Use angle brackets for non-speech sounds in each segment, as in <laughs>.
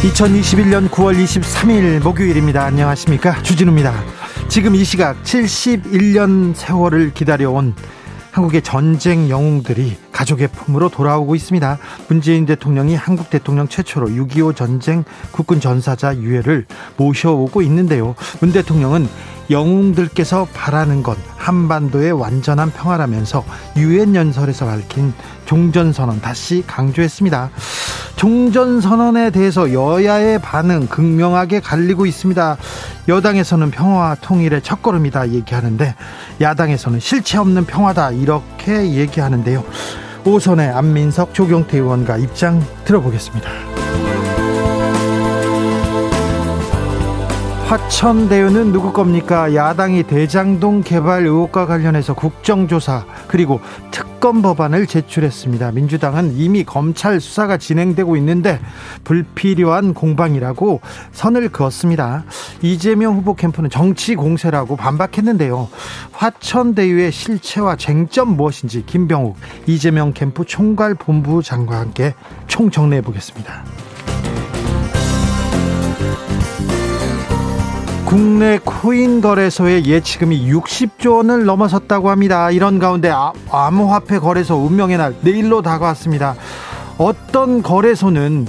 2021년 9월 23일 목요일입니다. 안녕하십니까. 주진우입니다. 지금 이 시각 71년 세월을 기다려온 한국의 전쟁 영웅들이 가족의 품으로 돌아오고 있습니다. 문재인 대통령이 한국 대통령 최초로 6.25 전쟁 국군 전사자 유해를 모셔오고 있는데요. 문 대통령은 영웅들께서 바라는 건 한반도의 완전한 평화라면서 유엔 연설에서 밝힌 종전선언 다시 강조했습니다. 종전선언에 대해서 여야의 반응 극명하게 갈리고 있습니다. 여당에서는 평화와 통일의 첫걸음이다 얘기하는데 야당에서는 실체 없는 평화다 이렇게 얘기하는데요. 오선의 안민석 조경태 의원과 입장 들어보겠습니다. 화천대유는 누구 겁니까? 야당이 대장동 개발 의혹과 관련해서 국정조사 그리고 특검 법안을 제출했습니다. 민주당은 이미 검찰 수사가 진행되고 있는데 불필요한 공방이라고 선을 그었습니다. 이재명 후보 캠프는 정치 공세라고 반박했는데요. 화천대유의 실체와 쟁점 무엇인지 김병욱 이재명 캠프 총괄 본부 장과 함께 총정리해 보겠습니다. 국내 코인 거래소의 예치금이 60조 원을 넘어섰다고 합니다. 이런 가운데 아, 암호화폐 거래소 운명의 날 내일로 다가왔습니다. 어떤 거래소는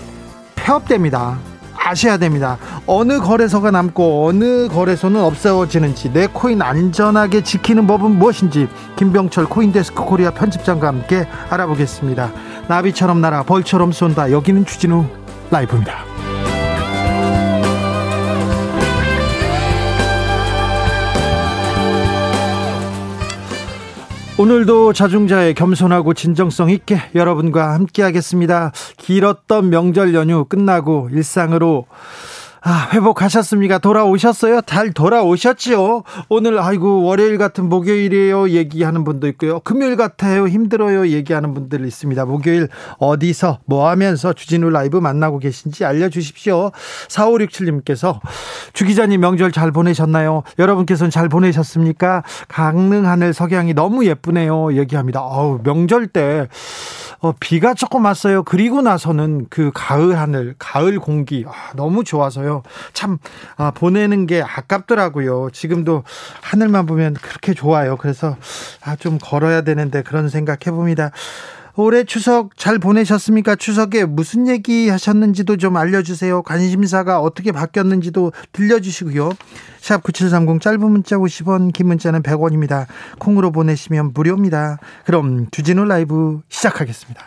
폐업됩니다. 아셔야 됩니다. 어느 거래소가 남고 어느 거래소는 없어지는지 내 코인 안전하게 지키는 법은 무엇인지 김병철 CoinDesk Korea 편집장과 함께 알아보겠습니다. 나비처럼 날아 벌처럼 쏜다. 여기는 주진우 라이브입니다. 오늘도 자중자의 겸손하고 진정성 있게 여러분과 함께 하겠습니다. 길었던 명절 연휴 끝나고 일상으로 아, 회복하셨습니까? 돌아오셨어요? 잘 돌아오셨지요? 오늘 아이고 월요일 같은 목요일이에요 얘기하는 분도 있고요. 금요일 같아요. 힘들어요 얘기하는 분들 있습니다. 목요일 어디서 뭐 하면서 주진우 라이브 만나고 계신지 알려 주십시오. 4567님께서 주 기자님 명절 잘 보내셨나요? 여러분께서는 잘 보내셨습니까? 강릉 하늘 석양이 너무 예쁘네요. 얘기합니다. 어우, 명절 때 어, 비가 조금 왔어요. 그리고 나서는 그 가을 하늘, 가을 공기 아, 너무 좋아서요. 참 아, 보내는 게 아깝더라고요. 지금도 하늘만 보면 그렇게 좋아요. 그래서 아, 좀 걸어야 되는데 그런 생각 해봅니다. 올해 추석 잘 보내셨습니까? 추석에 무슨 얘기 하셨는지도 좀 알려주세요. 관심사가 어떻게 바뀌었는지도 들려주시고요. 샵 9730 짧은 문자 50원, 긴 문자는 100원입니다. 콩으로 보내시면 무료입니다. 그럼 주진우 라이브 시작하겠습니다.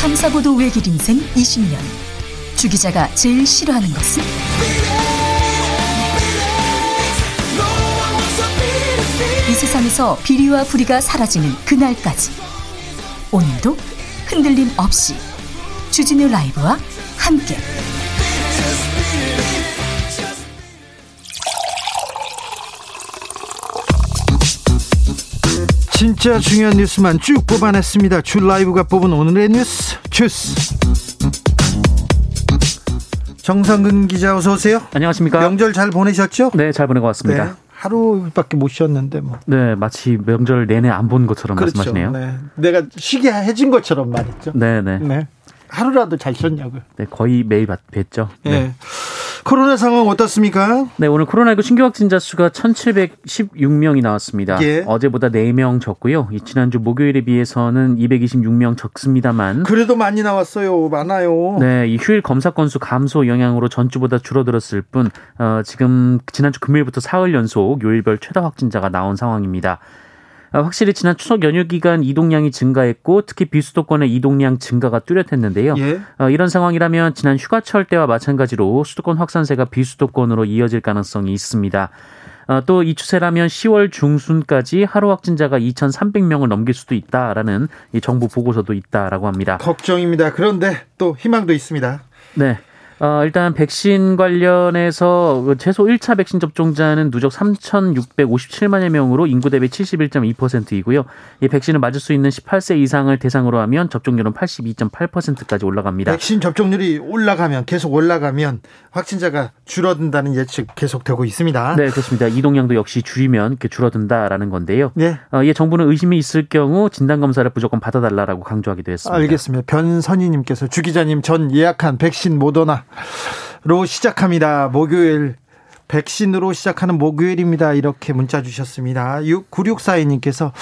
탐사보도 외길 인생 20년. 주 기자가 제일 싫어하는 것은? 이 세상에서 비리와 부리가 사라지는 그날까지 오늘도 흔들림 없이 주진우 라이브와 함께 진짜 중요한 뉴스만 쭉 뽑아냈습니다. 주 라이브가 뽑은 오늘의 뉴스 주스. 정상근 기자 어서 오세요. 안녕하십니까. 명절 잘 보내셨죠? 네, 잘 보내고 왔습니다. 네. 하루밖에 못 쉬었는데 뭐. 네, 마치 명절 내내 안 본 것처럼 그렇죠. 말씀하시네요. 네. 내가 쉬게 해준 것처럼 말했죠. 네, 네. 네. 하루라도 잘 쉬었냐고요. 네, 거의 매일 뵀죠. 네. 네. 코로나 상황 어떻습니까? 네, 오늘 코로나19 신규 확진자 수가 1,716명이 나왔습니다. 예. 어제보다 4명 적고요. 지난주 목요일에 비해서는 226명 적습니다만. 그래도 많이 나왔어요. 많아요. 네, 이 휴일 검사 건수 감소 영향으로 전주보다 줄어들었을 뿐, 어, 지금 지난주 금요일부터 사흘 연속 요일별 최다 확진자가 나온 상황입니다. 아, 확실히 지난 추석 연휴 기간 이동량이 증가했고 특히 비수도권의 이동량 증가가 뚜렷했는데요. 예. 어, 이런 상황이라면 지난 휴가철 때와 마찬가지로 수도권 확산세가 비수도권으로 이어질 가능성이 있습니다. 어, 또이 추세라면 10월 중순까지 하루 확진자가 2,300명을 넘길 수도 있다라는 이 정부 보고서도 있다라고 합니다. 걱정입니다. 그런데 또 희망도 있습니다. 네. 어, 일단 백신 관련해서 그 최소 1차 백신 접종자는 누적 3,657만여 명으로 인구 대비 71.2%이고요. 이 백신을 맞을 수 있는 18세 이상을 대상으로 하면 접종률은 82.8%까지 올라갑니다. 백신 접종률이 올라가면 계속 올라가면 확진자가 줄어든다는 예측 계속되고 있습니다. 네, 그렇습니다. 이동량도 역시 줄이면 이렇게 줄어든다라는 건데요. 네. 어, 이에 정부는 의심이 있을 경우 진단 검사를 무조건 받아달라고 강조하기도 했습니다. 알겠습니다. 변선희님께서 주 기자님 전 예약한 백신 모더나 로 시작합니다. 목요일 백신으로 시작하는 목요일입니다. 이렇게 문자 주셨습니다. 9642님께서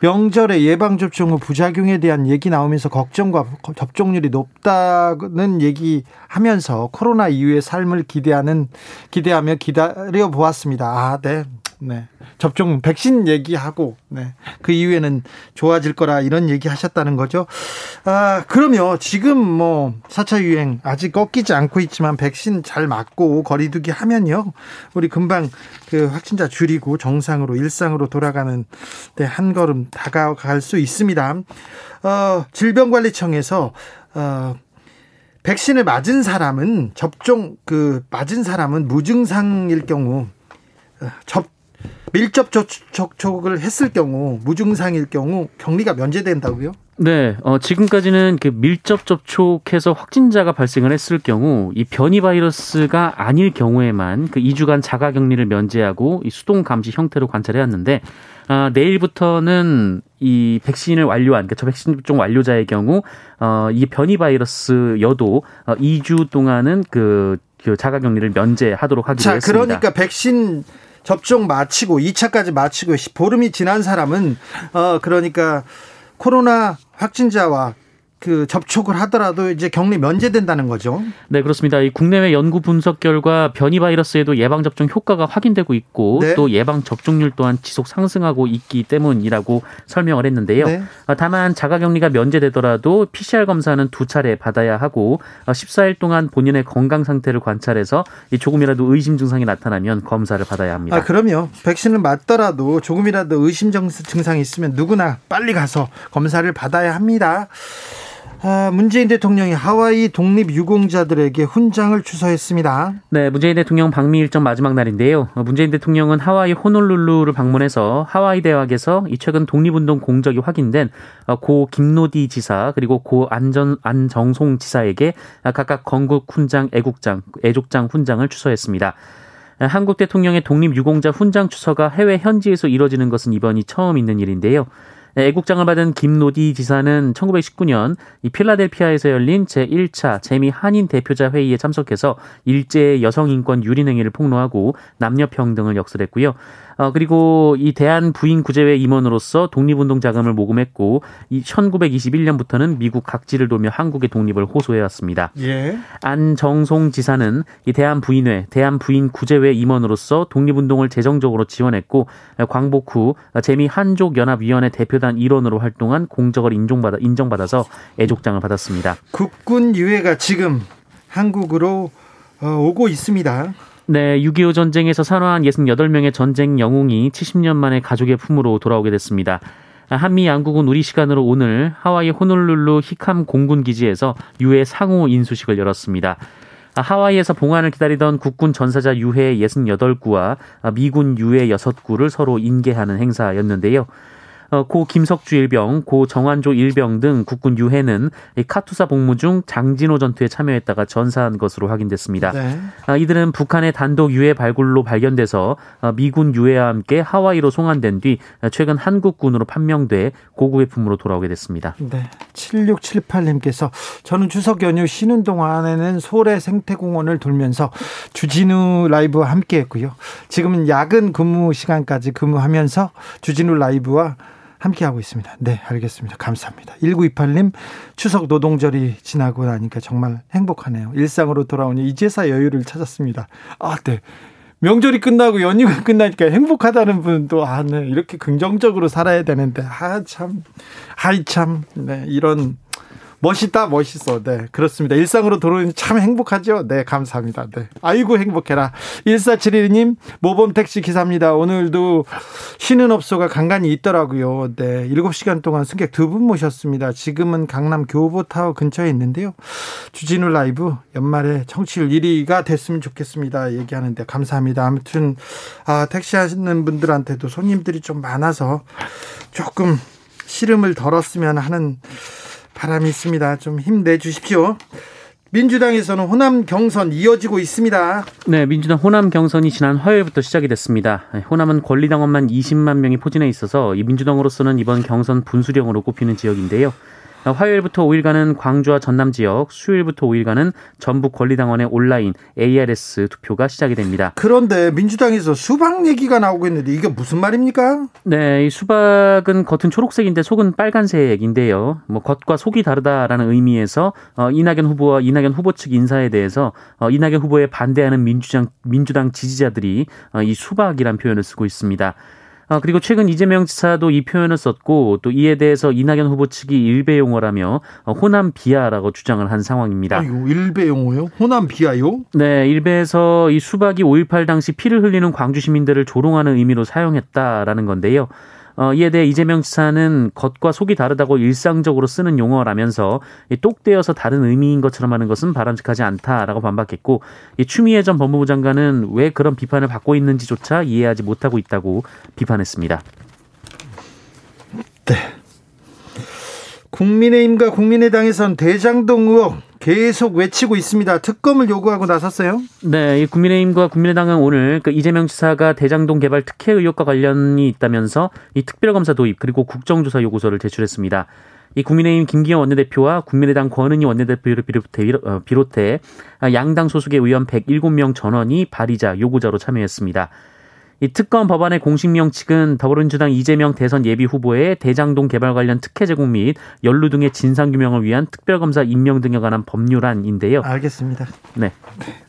명절에 예방접종 후 부작용에 대한 얘기 나오면서 걱정과 접종률이 높다는 얘기 하면서 코로나 이후의 삶을 기대하는, 기대하며 기다려 보았습니다. 아, 네. 네. 접종 백신 얘기하고 네. 그 이후에는 좋아질 거라 이런 얘기 하셨다는 거죠. 아, 그러면 지금 뭐 4차 유행 아직 꺾이지 않고 있지만 백신 잘 맞고 거리두기 하면요. 우리 금방 그 확진자 줄이고 정상으로 일상으로 돌아가는 데한 걸음 다가갈 수 있습니다. 어, 질병관리청에서 어 백신을 맞은 사람은 접종 그 맞은 사람은 무증상일 경우 어, 접 밀접 접촉을 했을 경우 무증상일 경우 격리가 면제된다고요? 네, 어, 지금까지는 그 밀접 접촉해서 확진자가 발생을 했을 경우 이 변이 바이러스가 아닐 경우에만 그 2주간 자가 격리를 면제하고 이 수동 감시 형태로 관찰해왔는데 아, 내일부터는 이 백신을 완료한 그러니까 저 백신 접종 완료자의 경우 어, 이 변이 바이러스여도 어, 2주 동안은 그, 그 자가 격리를 면제하도록 하기로 자, 했습니다. 그러니까 백신 접종 마치고 2차까지 마치고 보름이 지난 사람은 어 그러니까 코로나 확진자와 그 접촉을 하더라도 이제 격리 면제된다는 거죠. 네, 그렇습니다. 이 국내외 연구 분석 결과 변이 바이러스에도 예방 접종 효과가 확인되고 있고 네. 또 예방 접종률 또한 지속 상승하고 있기 때문이라고 설명을 했는데요. 네. 어, 다만 자가 격리가 면제되더라도 PCR 검사는 두 차례 받아야 하고 14일 어, 동안 본인의 건강 상태를 관찰해서 조금이라도 의심 증상이 나타나면 검사를 받아야 합니다. 아, 그럼요. 백신을 맞더라도 조금이라도 의심 증상이 있으면 누구나 빨리 가서 검사를 받아야 합니다. 아, 문재인 대통령이 하와이 독립 유공자들에게 훈장을 추서했습니다. 네, 문재인 대통령 방미 일정 마지막 날인데요. 문재인 대통령은 하와이 호놀룰루를 방문해서 하와이 대학에서 이 최근 독립운동 공적이 확인된 고 김노디 지사 그리고 고 안전 안정송 지사에게 각각 건국 훈장, 애국장, 애족장 훈장을 추서했습니다. 한국 대통령의 독립 유공자 훈장 추서가 해외 현지에서 이뤄지는 것은 이번이 처음 있는 일인데요. 네, 애국장을 받은 김노디 지사는 1919년 이 필라델피아에서 열린 제1차 재미 한인 대표자 회의에 참석해서 일제의 여성 인권 유린 행위를 폭로하고 남녀 평등을 역설했고요. 어, 그리고 이 대한 부인 구제회 임원으로서 독립운동 자금을 모금했고 이 1921년부터는 미국 각지를 돌며 한국의 독립을 호소해 왔습니다. 예. 안정송 지사는 이 대한 부인회, 대한 부인 구제회 임원으로서 독립운동을 재정적으로 지원했고 광복 후 재미 한족 연합위원회 대표단 일원으로 활동한 공적을 인정받아 인정받아서 애족장을 받았습니다. 국군 유해가 지금 한국으로 어, 오고 있습니다. 네, 6.25 전쟁에서 산화한 68명의 전쟁 영웅이 70년 만에 가족의 품으로 돌아오게 됐습니다. 한미 양국은 우리 시간으로 오늘 하와이 호놀룰루 히캄 공군 기지에서 유해 상호 인수식을 열었습니다. 하와이에서 봉환을 기다리던 국군 전사자 유해 68구와 미군 유해 6구를 서로 인계하는 행사였는데요. 어, 고 김석주 일병, 고 정환조 일병 등 국군 유해는 카투사 복무 중 장진호 전투에 참여했다가 전사한 것으로 확인됐습니다. 네. 아, 이들은 북한의 단독 유해 발굴로 발견돼서 어, 미군 유해와 함께 하와이로 송환된 뒤 최근 한국군으로 판명돼 고국의 품으로 돌아오게 됐습니다. 네. 7678님께서 저는 추석 연휴 쉬는 동안에는 소래 생태공원을 돌면서 주진우 라이브와 함께 했고요. 지금은 야근 근무 시간까지 근무하면서 주진우 라이브와 함께하고 있습니다. 네, 알겠습니다. 감사합니다. 1928님, 추석 노동절이 지나고 나니까 정말 행복하네요. 일상으로 돌아오니 이제사 여유를 찾았습니다. 아, 네. 명절이 끝나고 연휴가 끝나니까 행복하다는 분도, 아, 네. 이렇게 긍정적으로 살아야 되는데, 아, 참, 아이, 참, 네. 이런 멋있다, 멋있어. 네, 그렇습니다. 일상으로 돌아오니 참 행복하죠? 네, 감사합니다. 네. 아이고, 행복해라. 1471님, 모범 택시 기사입니다. 오늘도 쉬는 업소가 간간히 있더라고요. 네, 7시간 동안 승객 두 분 모셨습니다. 지금은 강남 교보타워 근처에 있는데요. 주진우 라이브 연말에 청취율 1위가 됐으면 좋겠습니다. 얘기하는데 감사합니다. 아무튼, 아, 택시 하시는 분들한테도 손님들이 좀 많아서 조금 시름을 덜었으면 하는 바람이 있습니다. 좀 힘내 주십시오. 민주당에서는 호남 경선 이어지고 있습니다. 네, 민주당 호남 경선이 지난 화요일부터 시작이 됐습니다. 호남은 권리당원만 20만 명이 포진해 있어서 이 민주당으로서는 이번 경선 분수령으로 꼽히는 지역인데요. 화요일부터 5일간은 광주와 전남 지역, 수요일부터 5일간은 전북 권리당원의 온라인 ARS 투표가 시작이 됩니다. 그런데 민주당에서 수박 얘기가 나오고 있는데 이게 무슨 말입니까? 네, 이 수박은 겉은 초록색인데 속은 빨간색인데요. 뭐 겉과 속이 다르다라는 의미에서 어, 이낙연 후보와 이낙연 후보 측 인사에 대해서 어, 이낙연 후보에 반대하는 민주당 민주당 지지자들이 어, 이 수박이란 표현을 쓰고 있습니다. 아, 그리고 최근 이재명 지사도 이 표현을 썼고 또 이에 대해서 이낙연 후보 측이 일배 용어라며 어, 호남 비하라고 주장을 한 상황입니다. 아이고, 일배 용어요? 호남 비하요? 네, 일베에서 이 수박이 5.18 당시 피를 흘리는 광주 시민들을 조롱하는 의미로 사용했다라는 건데요. 어, 이에 대해 이재명 지사는 겉과 속이 다르다고 일상적으로 쓰는 용어라면서 똑대어서 다른 의미인 것처럼 하는 것은 바람직하지 않다라고 반박했고 이 추미애 전 법무부 장관은 왜 그런 비판을 받고 있는지조차 이해하지 못하고 있다고 비판했습니다. 네. 국민의힘과 국민의당에선 대장동 의혹 계속 외치고 있습니다. 특검을 요구하고 나섰어요. 네, 국민의힘과 국민의당은 오늘 그 이재명 지사가 대장동 개발 특혜 의혹과 관련이 있다면서 이 특별검사 도입 그리고 국정조사 요구서를 제출했습니다. 이 국민의힘 김기현 원내대표와 국민의당 권은희 원내대표를 비롯해, 어, 양당 소속의 의원 107명 전원이 발의자 요구자로 참여했습니다. 이 특검 법안의 공식명 측은 더불어민주당 이재명 대선 예비 후보의 대장동 개발 관련 특혜 제공 및 연루 등의 진상 규명을 위한 특별검사 임명 등에 관한 법률안인데요. 알겠습니다. 네.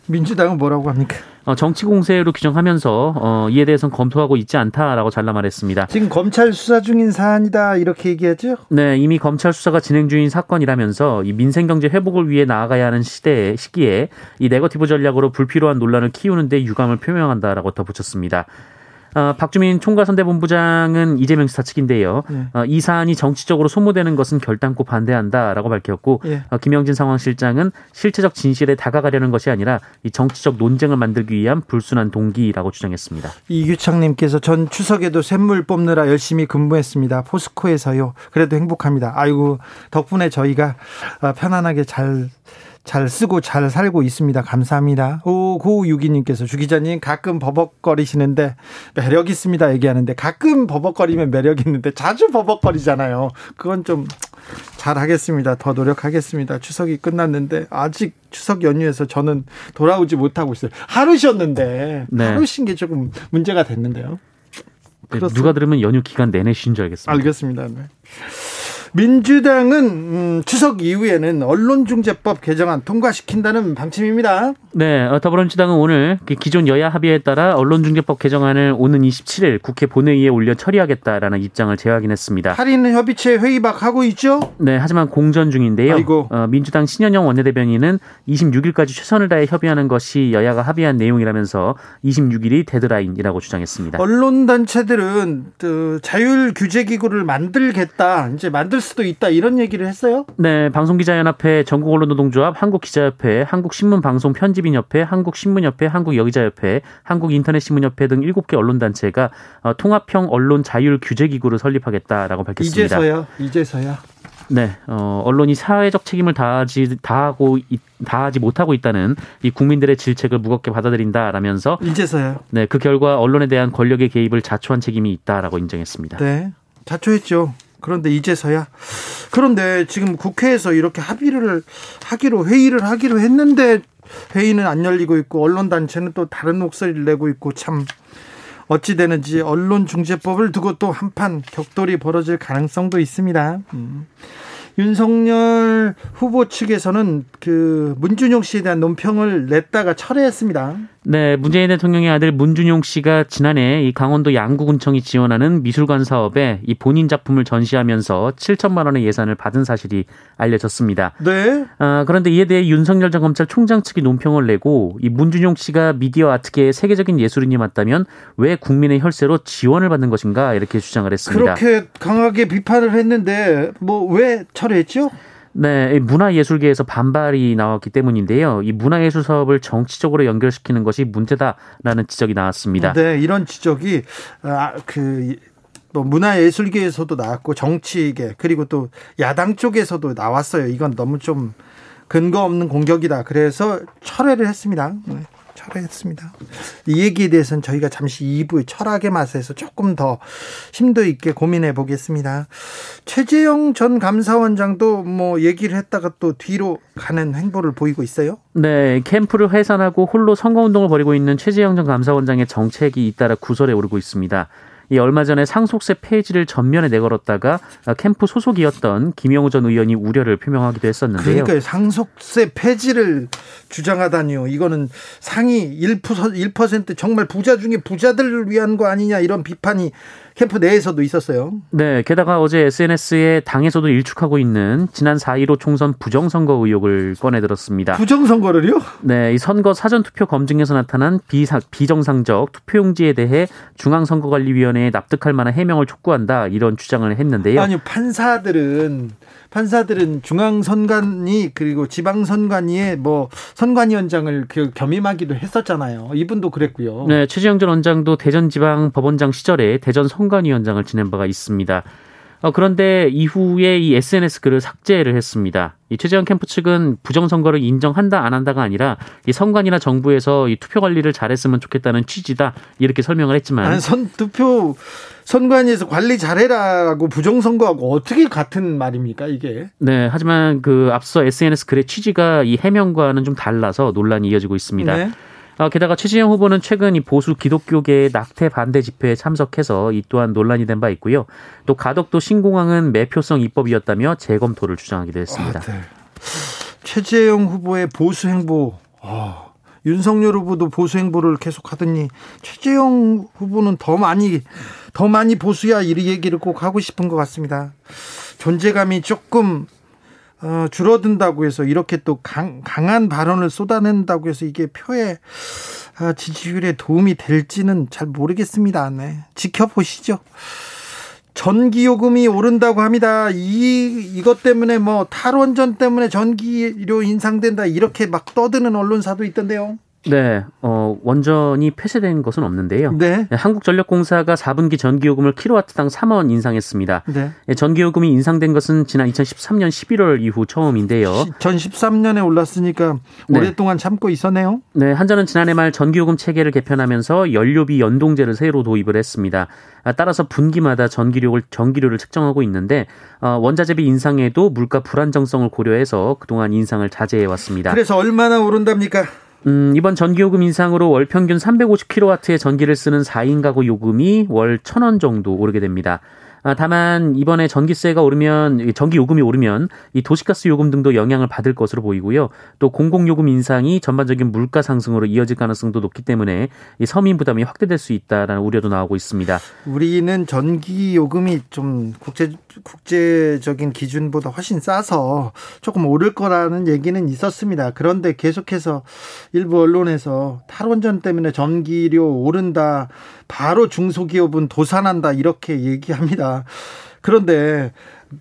민주당은 뭐라고 합니까? 어, 정치 공세로 규정하면서 어, 이에 대해서는 검토하고 있지 않다라고 잘라 말했습니다. 지금 검찰 수사 중인 사안이다 이렇게 얘기하죠? 네, 이미 검찰 수사가 진행 중인 사건이라면서 이 민생 경제 회복을 위해 나아가야 하는 시대에 시기에 이 네거티브 전략으로 불필요한 논란을 키우는데 유감을 표명한다라고 덧붙였습니다. 어, 박주민 총괄선대본부장은 이재명 지사 측인데요. 예. 어, 이 사안이 정치적으로 소모되는 것은 결단코 반대한다라고 밝혔고 예. 어, 김영진 상황실장은 실체적 진실에 다가가려는 것이 아니라 이 정치적 논쟁을 만들기 위한 불순한 동기라고 주장했습니다. 이규창님께서 전 추석에도 샘물 뽑느라 열심히 근무했습니다. 포스코에서요. 그래도 행복합니다. 아이고 덕분에 저희가 어, 편안하게 잘 잘 쓰고 잘 살고 있습니다. 감사합니다. 오, 고유기님께서 주 기자님 가끔 버벅거리시는데 매력 있습니다. 얘기하는데 가끔 버벅거리면 매력 있는데 자주 버벅거리잖아요. 그건 좀 잘하겠습니다. 더 노력하겠습니다. 추석이 끝났는데 아직 추석 연휴에서 저는 돌아오지 못하고 있어요. 하루 쉬었는데 네. 하루 쉰 게 조금 문제가 됐는데요. 네, 누가 들으면 연휴 기간 내내 쉰 줄 알겠습니다. 알겠습니다. 네. 민주당은 음, 추석 이후에는 언론중재법 개정안 통과시킨다는 방침입니다. 네, 어, 더불어민주당은 오늘 그 기존 여야 합의에 따라 언론중재법 개정안을 오는 27일 국회 본회의에 올려 처리하겠다라는 입장을 재확인했습니다. 할인 협의체 회의박 하고 있죠? 네, 하지만 공전 중인데요. 어, 민주당 신현영 원내대변인은 26일까지 최선을 다해 협의하는 것이 여야가 합의한 내용이라면서 26일이 데드라인이라고 주장했습니다. 언론 단체들은 그 자율 규제 기구를 만들겠다. 이제 만들 만들 수도 있다 이런 얘기를 했어요? 네, 방송기자연합회, 전국언론노동조합, 한국기자협회, 한국신문방송편집인협회, 한국신문협회, 한국여기자협회, 한국인터넷신문협회 등 7개 언론단체가 어, 통합형 언론 자율 규제기구를 설립하겠다라고 밝혔습니다. 이제서야, 이제서야. 네, 어, 언론이 사회적 책임을 다하지 다하고 다하지 못하고 있다는 이 국민들의 질책을 무겁게 받아들인다라면서 이제서야. 네, 그 결과 언론에 대한 권력의 개입을 자초한 책임이 있다라고 인정했습니다. 네, 자초했죠. 그런데 이제서야 그런데 지금 국회에서 이렇게 합의를 하기로 회의를 하기로 했는데 회의는 안 열리고 있고 언론 단체는 또 다른 목소리를 내고 있고 참 어찌 되는지 언론 중재법을 두고 또 한판 격돌이 벌어질 가능성도 있습니다. 음. 윤석열 후보 측에서는 그 문준용 씨에 대한 논평을 냈다가 철회했습니다. 네, 문재인 대통령의 아들 문준용 씨가 지난해 이 강원도 양구군청이 지원하는 미술관 사업에 이 본인 작품을 전시하면서 7천만 원의 예산을 받은 사실이 알려졌습니다. 네. 아, 그런데 이에 대해 윤석열 전 검찰총장 측이 논평을 내고 이 문준용 씨가 미디어 아트계의 세계적인 예술인이 맞다면 왜 국민의 혈세로 지원을 받는 것인가 이렇게 주장을 했습니다. 그렇게 강하게 비판을 했는데 뭐 왜 철회했죠? 네, 문화예술계에서 반발이 나왔기 때문인데요. 이 문화예술 사업을 정치적으로 연결시키는 것이 문제다라는 지적이 나왔습니다. 네, 이런 지적이 아, 그. 뭐 문화예술계에서도 나왔고 정치계 그리고 또 야당 쪽에서도 나왔어요. 이건 너무 좀 근거 없는 공격이다. 그래서 철회를 했습니다. 네. 철회했습니다. 이 얘기에 대해서는 저희가 잠시 2부 철학의 맛에서 조금 더 심도 있게 고민해 보겠습니다. 최재형 전 감사원장도 뭐 얘기를 했다가 또 뒤로 가는 행보를 보이고 있어요. 네, 캠프를 해산하고 홀로 선거운동을 벌이고 있는 최재형 전 감사원장의 정책이 잇따라 구설에 오르고 있습니다. 이 얼마 전에 상속세 폐지를 전면에 내걸었다가 캠프 소속이었던 김영우 전 의원이 우려를 표명하기도 했었는데요. 그러니까 상속세 폐지를 주장하다니요. 이거는 상위 1%, 1% 정말 부자 중에 부자들을 위한 거 아니냐 이런 비판이 캠프 내에서도 있었어요. 네, 게다가 어제 SNS에 당에서도 일축하고 있는 지난 4.15 총선 부정선거 의혹을 꺼내들었습니다. 부정선거를요? 네, 이 선거 사전투표 검증에서 나타난 비사, 비정상적 투표용지에 대해 중앙선거관리위원회에 납득할 만한 해명을 촉구한다 이런 주장을 했는데요. 아니 판사들은 판사들은 중앙 선관위 그리고 지방 선관위에 뭐 선관위원장을 그 겸임하기도 했었잖아요. 이분도 그랬고요. 네, 최지영 전 원장도 대전 지방 법원장 시절에 대전 선관위원장을 지낸 바가 있습니다. 어, 그런데 이후에 이 SNS 글을 삭제를 했습니다. 이 최재형 캠프 측은 부정선거를 인정한다 안 한다가 아니라 이 선관이나 정부에서 이 투표 관리를 잘했으면 좋겠다는 취지다 이렇게 설명을 했지만 아니, 선 투표 선관위에서 관리 잘해라고 부정선거하고 어떻게 같은 말입니까 이게? 네, 하지만 그 앞서 SNS 글의 취지가 이 해명과는 좀 달라서 논란이 이어지고 있습니다. 네. 아, 게다가 최진영 후보는 최근 이 보수 기독교계의 낙태 반대 집회에 참석해서 이 또한 논란이 된 바 있고요. 또 가덕도 신공항은 매표성 입법이었다며 재검토를 주장하기도 했습니다. 아, 네. 최재형 후보의 보수 행보. 아, 윤석열 후보도 보수 행보를 계속 하더니 최재형 후보는 더 많이 더 많이 보수야 이 얘기를 꼭 하고 싶은 것 같습니다. 존재감이 조금 어, 줄어든다고 해서 이렇게 또 강, 강한 발언을 쏟아낸다고 해서 이게 표에 아, 지지율에 도움이 될지는 잘 모르겠습니다. 네. 지켜보시죠. 전기요금이 오른다고 합니다. 이, 이것 때문에 뭐 탈원전 때문에 전기료 인상된다. 이렇게 막 떠드는 언론사도 있던데요. 네, 어, 원전이 폐쇄된 것은 없는데요. 네. 네 한국전력공사가 4분기 전기요금을 킬로와트당 3원 인상했습니다. 네. 네. 전기요금이 인상된 것은 지난 2013년 11월 이후 처음인데요. 전 13년에 올랐으니까 네. 오랫동안 참고 있었네요. 네, 한전은 지난해 말 전기요금 체계를 개편하면서 연료비 연동제를 새로 도입을 했습니다. 아, 따라서 분기마다 전기료를 전기료를 측정하고 있는데 어, 원자재비 인상에도 물가 불안정성을 고려해서 그동안 인상을 자제해 왔습니다. 그래서 얼마나 오른답니까? 음, 이번 전기요금 인상으로 월 평균 350kW의 전기를 쓰는 4인 가구 요금이 월 1,000원 정도 오르게 됩니다. 아, 다만 이번에 전기세가 오르면 전기 요금이 오르면 이 도시가스 요금 등도 영향을 받을 것으로 보이고요. 또 공공 요금 인상이 전반적인 물가 상승으로 이어질 가능성도 높기 때문에 이 서민 부담이 확대될 수 있다라는 우려도 나오고 있습니다. 우리는 전기 요금이 좀 국제 국제적인 기준보다 훨씬 싸서 조금 오를 거라는 얘기는 있었습니다. 그런데 계속해서 일부 언론에서 탈원전 때문에 전기료 오른다. 바로 중소기업은 도산한다 이렇게 얘기합니다. 그런데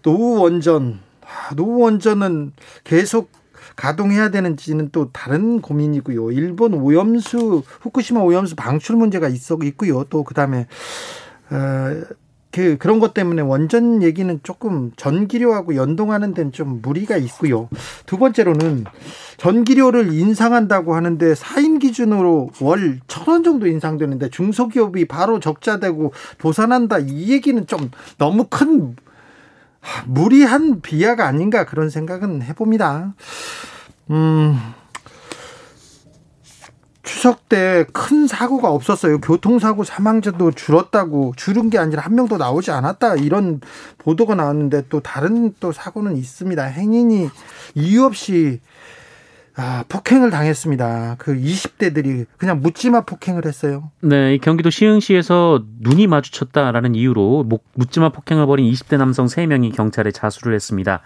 노후 원전, 아, 노후 원전은 계속 가동해야 되는지는 또 다른 고민이고요. 일본 오염수 후쿠시마 오염수 방출 문제가 있어 있고요. 또 그다음에 어, 그 그런 것 때문에 원전 얘기는 조금 전기료하고 연동하는 데는 좀 무리가 있고요. 두 번째로는 전기료를 인상한다고 하는데 4인 기준으로 월 천 원 정도 인상되는데 중소기업이 바로 적자되고 도산한다 이 얘기는 좀 너무 큰 무리한 비하가 아닌가 그런 생각은 해봅니다. 음. 추석 때 큰 사고가 없었어요. 교통사고 사망자도 줄었다고 줄은 게 아니라 한 명도 나오지 않았다 이런 보도가 나왔는데 또 다른 또 사고는 있습니다. 행인이 이유 없이 아, 폭행을 당했습니다. 그 20대들이 그냥 묻지마 폭행을 했어요. 네, 경기도 시흥시에서 눈이 마주쳤다라는 이유로 묻지마 폭행을 벌인 20대 남성 3명이 경찰에 자수를 했습니다.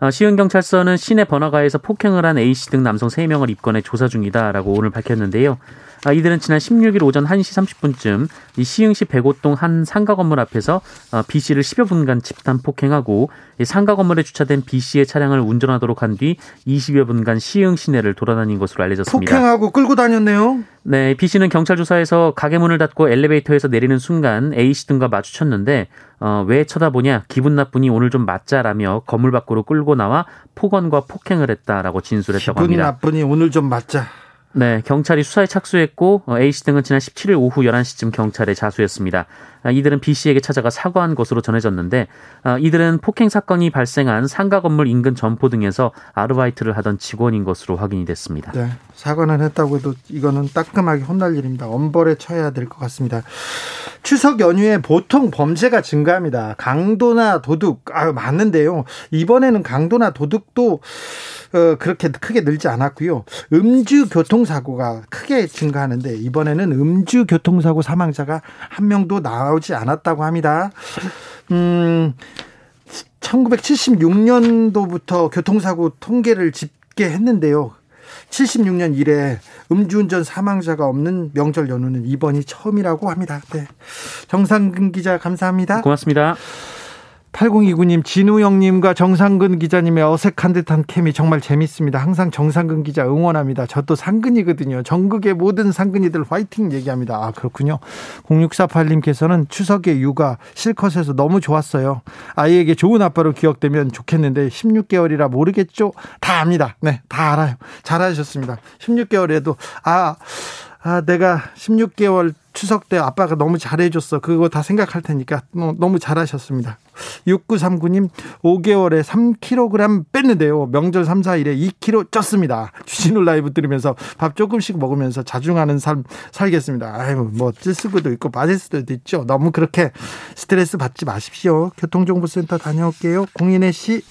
어, 시흥경찰서는 시내 번화가에서 폭행을 한 A씨 등 남성 3명을 입건해 조사 중이다라고 오늘 밝혔는데요. 아, 이들은 지난 16일 오전 1시 30분쯤 이 시흥시 백오동 한 상가 건물 앞에서 어, B 씨를 10여 분간 집단 폭행하고 상가 건물에 주차된 B 씨의 차량을 운전하도록 한 뒤 20여 분간 시흥 시내를 돌아다닌 것으로 알려졌습니다. 폭행하고 끌고 다녔네요. 네, B 씨는 경찰 조사에서 가게 문을 닫고 엘리베이터에서 내리는 순간 A 씨 등과 마주쳤는데 어, 왜 쳐다보냐 기분 나쁘니 오늘 좀 맞자라며 건물 밖으로 끌고 나와 폭언과 폭행을 했다라고 진술했다고 합니다. 기분 나쁘니 오늘 좀 맞자. 네, 경찰이 수사에 착수했고 어, A 씨 등은 지난 17일 오후 11시쯤 경찰에 자수했습니다. 아, 이들은 B 씨에게 찾아가 사과한 것으로 전해졌는데 아, 이들은 폭행 사건이 발생한 상가 건물 인근 점포 등에서 아르바이트를 하던 직원인 것으로 확인이 됐습니다. 네, 사과는 했다고 해도 이거는 따끔하게 혼날 일입니다. 엄벌에 처해야 될 것 같습니다. 추석 연휴에 보통 범죄가 증가합니다. 강도나 도둑 아 많은데요. 이번에는 강도나 도둑도 어, 그렇게 크게 늘지 않았고요. 음주 교통사고가 크게 증가하는데 이번에는 음주 교통사고 사망자가 한 명도 나오 지 않았다고 합니다. 음, 1976년도부터 교통사고 통계를 집계했는데요. 76년 이래 음주운전 사망자가 없는 명절 연휴는 이번이 처음이라고 합니다. 네. 정상근 기자 감사합니다. 고맙습니다. 8029님, 진우 형님과 정상근 기자님의 어색한 듯한 케미 정말 재밌습니다. 항상 정상근 기자 응원합니다. 저도 상근이거든요. 전국의 모든 상근이들 화이팅 얘기합니다. 아, 그렇군요. 0648님께서는 추석의 육아 실컷해서 너무 좋았어요. 아이에게 좋은 아빠로 기억되면 좋겠는데 16개월이라 모르겠죠? 다 압니다. 네, 다 알아요. 잘하셨습니다. 16개월에도, 아, 아, 내가 16개월 추석 때 아빠가 너무 잘해줬어. 그거 다 생각할 테니까 너무 잘하셨습니다. 6939님, 5개월에 3kg 뺐는데요. 명절 3, 4일에 2kg 쪘습니다. 주진우 라이브 들으면서 밥 조금씩 먹으면서 자중하는 삶 살겠습니다. 아유, 뭐, 찔 수도 있고 빠질 수도 있죠. 너무 그렇게 스트레스 받지 마십시오. 교통정보센터 다녀올게요. 공인혜 씨.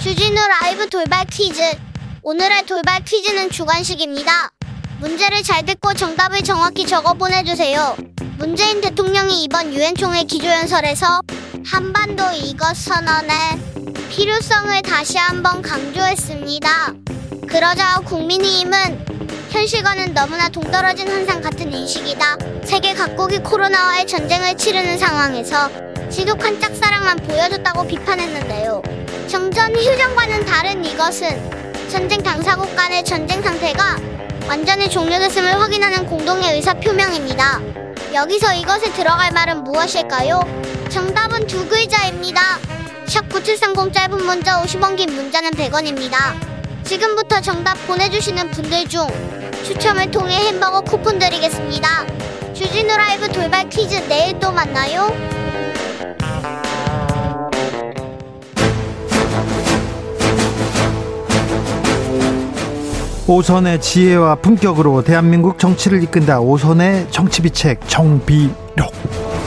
라이브 돌발 퀴즈. 오늘의 돌발 퀴즈는 주관식입니다. 문제를 잘 듣고 정답을 정확히 적어 보내주세요. 문재인 대통령이 이번 유엔 총회 기조연설에서 한반도 이것 선언의 필요성을 다시 한번 강조했습니다. 그러자 국민의힘은 현실과는 너무나 동떨어진 환상 같은 인식이다. 세계 각국이 코로나와의 전쟁을 치르는 상황에서 지독한 짝사랑만 보여줬다고 비판했는데요. 정전 휴전과는 다른 이것은 전쟁 당사국 간의 전쟁 상태가 완전히 종료됐음을 확인하는 공동의 의사 표명입니다. 여기서 이것에 들어갈 말은 무엇일까요? 정답은 두 글자입니다. 샵 9730 짧은 문자 50원 긴 문자는 100원입니다. 지금부터 정답 보내주시는 분들 중 추첨을 통해 햄버거 쿠폰 드리겠습니다. 주진우 라이브 돌발 퀴즈 내일 또 만나요. 오선의 지혜와 품격으로 대한민국 정치를 이끈다. 오선의 정치비책 정비록.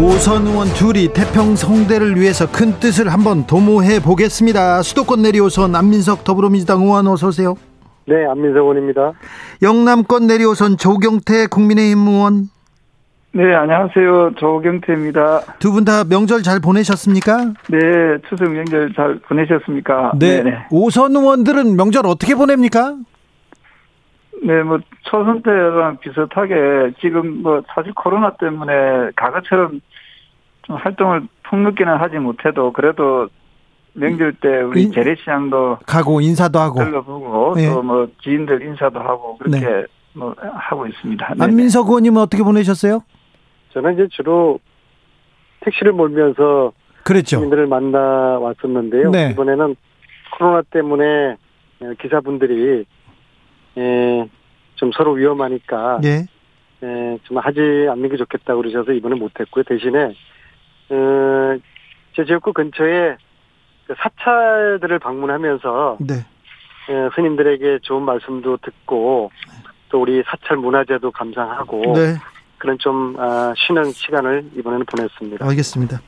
오선 의원 둘이 태평 성대를 위해서 큰 뜻을 한번 도모해 보겠습니다. 수도권 내리오선 안민석 더불어민주당 의원 어서 오세요. 네, 안민석 의원입니다. 영남권 내리오선 조경태 국민의힘 의원. 네, 안녕하세요. 조경태입니다. 두 분 다 명절 잘 보내셨습니까? 네, 추석 명절 잘 보내셨습니까? 네. 네네. 오선 의원들은 명절 어떻게 보냅니까? 네, 뭐, 초선 때랑 비슷하게 지금 뭐, 사실 코로나 때문에 과거처럼 좀 활동을 폭넓게는 하지 못해도 그래도 명절 때 우리 인, 재래시장도 가고 인사도 하고 들러보고 네. 또뭐 지인들 인사도 하고 그렇게 네. 뭐 하고 있습니다. 안민석 의원님은 어떻게 보내셨어요? 저는 이제 주로 택시를 몰면서 그렇죠. 시민들을 만나 왔었는데요. 네. 이번에는 코로나 때문에 기사분들이 예, 좀 서로 위험하니까 예. 예, 좀 하지 않는 게 좋겠다 고 그러셔서 이번에 못했고요. 대신에 어, 제 지역구 근처에 그 사찰들을 방문하면서 네. 예, 스님들에게 좋은 말씀도 듣고 또 우리 사찰 문화재도 감상하고 네. 그런 좀 아, 쉬는 시간을 이번에는 보냈습니다. 알겠습니다.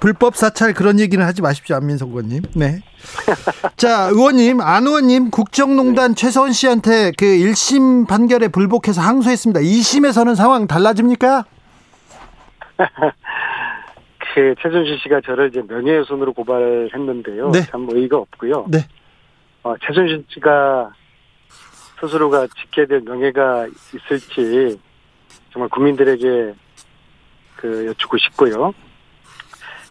불법 사찰 그런 얘기는 하지 마십시오 안민석 의원님. 네. <laughs> 자 의원님 안 의원님 국정농단 네. 최서원 씨한테 그 1심 판결에 불복해서 항소했습니다. 2심에서는 상황 달라집니까? <laughs> 그 최순실 씨가 저를 이제 명예훼손으로 고발했는데요. 네. 참 의의가 없고요. 네. 어, 최순실 씨가 스스로가 지켜야 될 명예가 있을지 정말 국민들에게 그 여쭙고 싶고요.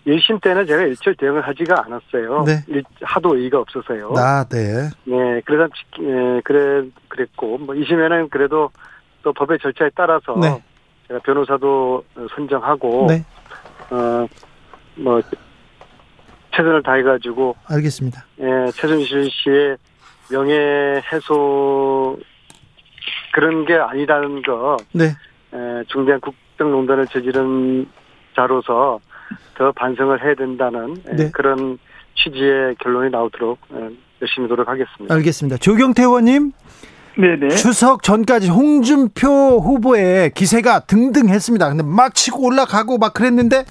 1심 때는 제가 일절 대응을 하지가 않았어요. 네. 일, 하도 의의가 없어서요. 아, 네. 네, 그래서, 예, 그래, 그랬고, 뭐, 2심에는 그래도 또 법의 절차에 따라서 네. 제가 변호사도 선정하고, 네. 어, 뭐, 최선을 다해가지고. 알겠습니다. 예, 최순실 씨의 명예훼손 그런 게 아니라는 거. 네. 에, 중대한 국정농단을 저지른 자로서 더 반성을 해야 된다는 네. 그런 취지의 결론이 나오도록 열심히 노력하겠습니다. 알겠습니다. 조경태 의원님. 네네. 추석 전까지 홍준표 후보의 기세가 등등했습니다. 근데 막 치고 올라가고 막 그랬는데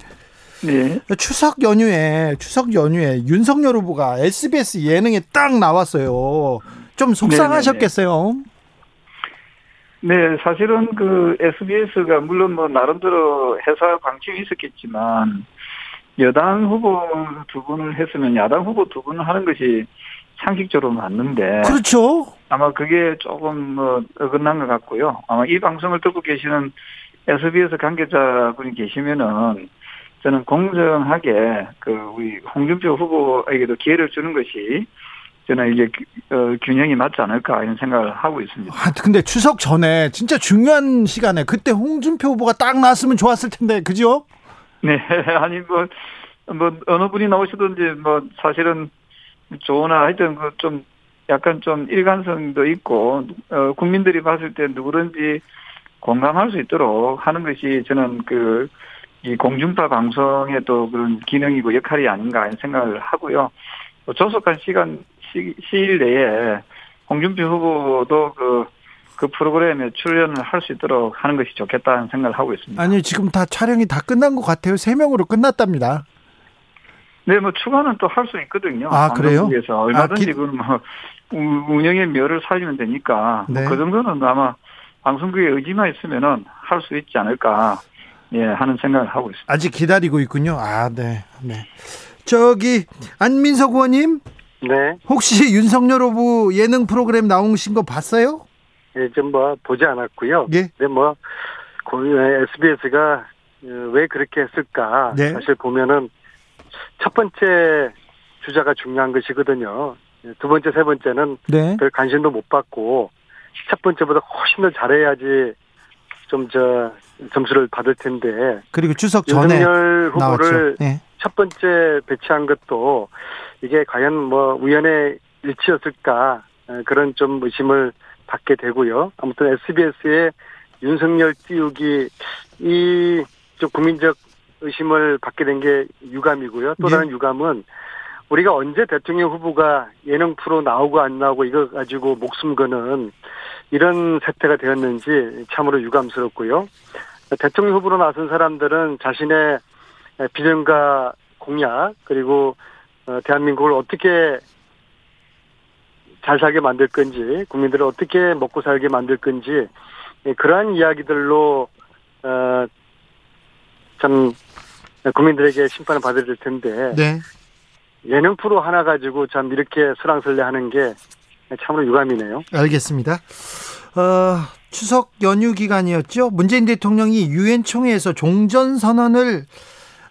네. 추석 연휴에 추석 연휴에 윤석열 후보가 SBS 예능에 딱 나왔어요. 좀 속상하셨겠어요. 네, 사실은 그 SBS가 물론 뭐 나름대로 회사 방침이 있었겠지만 여당 후보 두 분을 했으면 야당 후보 두 분을 하는 것이 상식적으로 맞는데. 그렇죠. 아마 그게 조금 뭐 어긋난 것 같고요. 아마 이 방송을 듣고 계시는 SBS 관계자분이 계시면은 저는 공정하게 그 우리 홍준표 후보에게도 기회를 주는 것이 저는 이게 어, 균형이 맞지 않을까 이런 생각을 하고 있습니다. 아, 근데 추석 전에 진짜 중요한 시간에 그때 홍준표 후보가 딱 나왔으면 좋았을 텐데 그죠? 네, <laughs> 아니 뭐, 뭐 어느 분이 나오시든지 뭐 사실은 좋으나 하여튼 그 좀 약간 좀 일관성도 있고 어, 국민들이 봤을 때 누구든지 공감할 수 있도록 하는 것이 저는 그 이 공중파 방송의 또 그런 기능이고 역할이 아닌가 하는 생각을 하고요. 뭐 조속한 시간 시, 시일 내에 홍준표 후보도 그 그 프로그램에 출연을 할 수 있도록 하는 것이 좋겠다는 생각을 하고 있습니다. 아니 지금 다 촬영이 다 끝난 것 같아요. 세 명으로 끝났답니다. 네, 뭐 추가는 또 할 수 있거든요. 아 그래요? 그래서 얼마든지 아, 기... 뭐 운영의 묘를 살리면 되니까 뭐 네. 뭐 그 정도는 아마 방송국의 의지만 있으면은 할 수 있지 않을까 예 하는 생각을 하고 있습니다. 아직 기다리고 있군요. 아 네, 네. 저기 안민석 의원님. 네. 혹시 윤석열 후보 예능 프로그램 나오신 거 봤어요? 예, 좀 뭐 보지 않았고요. 예. 근데 뭐 SBS가 어, 왜 그렇게 했을까? 네. 사실 보면은 첫 번째 주자가 중요한 것이거든요. 예, 두 번째, 세 번째는 네. 별 관심도 못 받고 첫 번째보다 훨씬 더 잘해야지 좀 저 점수를 받을 텐데. 그리고 추석 전에 윤석열 후보를 네. 첫 번째 배치한 것도 이게 과연 뭐 우연의 일치였을까 그런 좀 의심을 받게 되고요. 아무튼 SBS의 윤석열 띄우기 이 좀 국민적 의심을 받게 된 게 유감이고요. 또 다른 네. 유감은 우리가 언제 대통령 후보가 예능 프로 나오고 안 나오고 이거 가지고 목숨 거는 이런 세태가 되었는지 참으로 유감스럽고요. 대통령 후보로 나선 사람들은 자신의 비전과 공약 그리고 어, 대한민국을 어떻게 잘 살게 만들 건지 국민들을 어떻게 먹고 살게 만들 건지 예, 그러한 이야기들로 어, 참 국민들에게 심판을 받아야 될 텐데 네. 예능 프로 하나 가지고 참 이렇게 수랑설레하는 게 참으로 유감이네요. 알겠습니다. 어, 추석 연휴 기간이었죠. 문재인 대통령이 유엔 총회에서 종전 선언을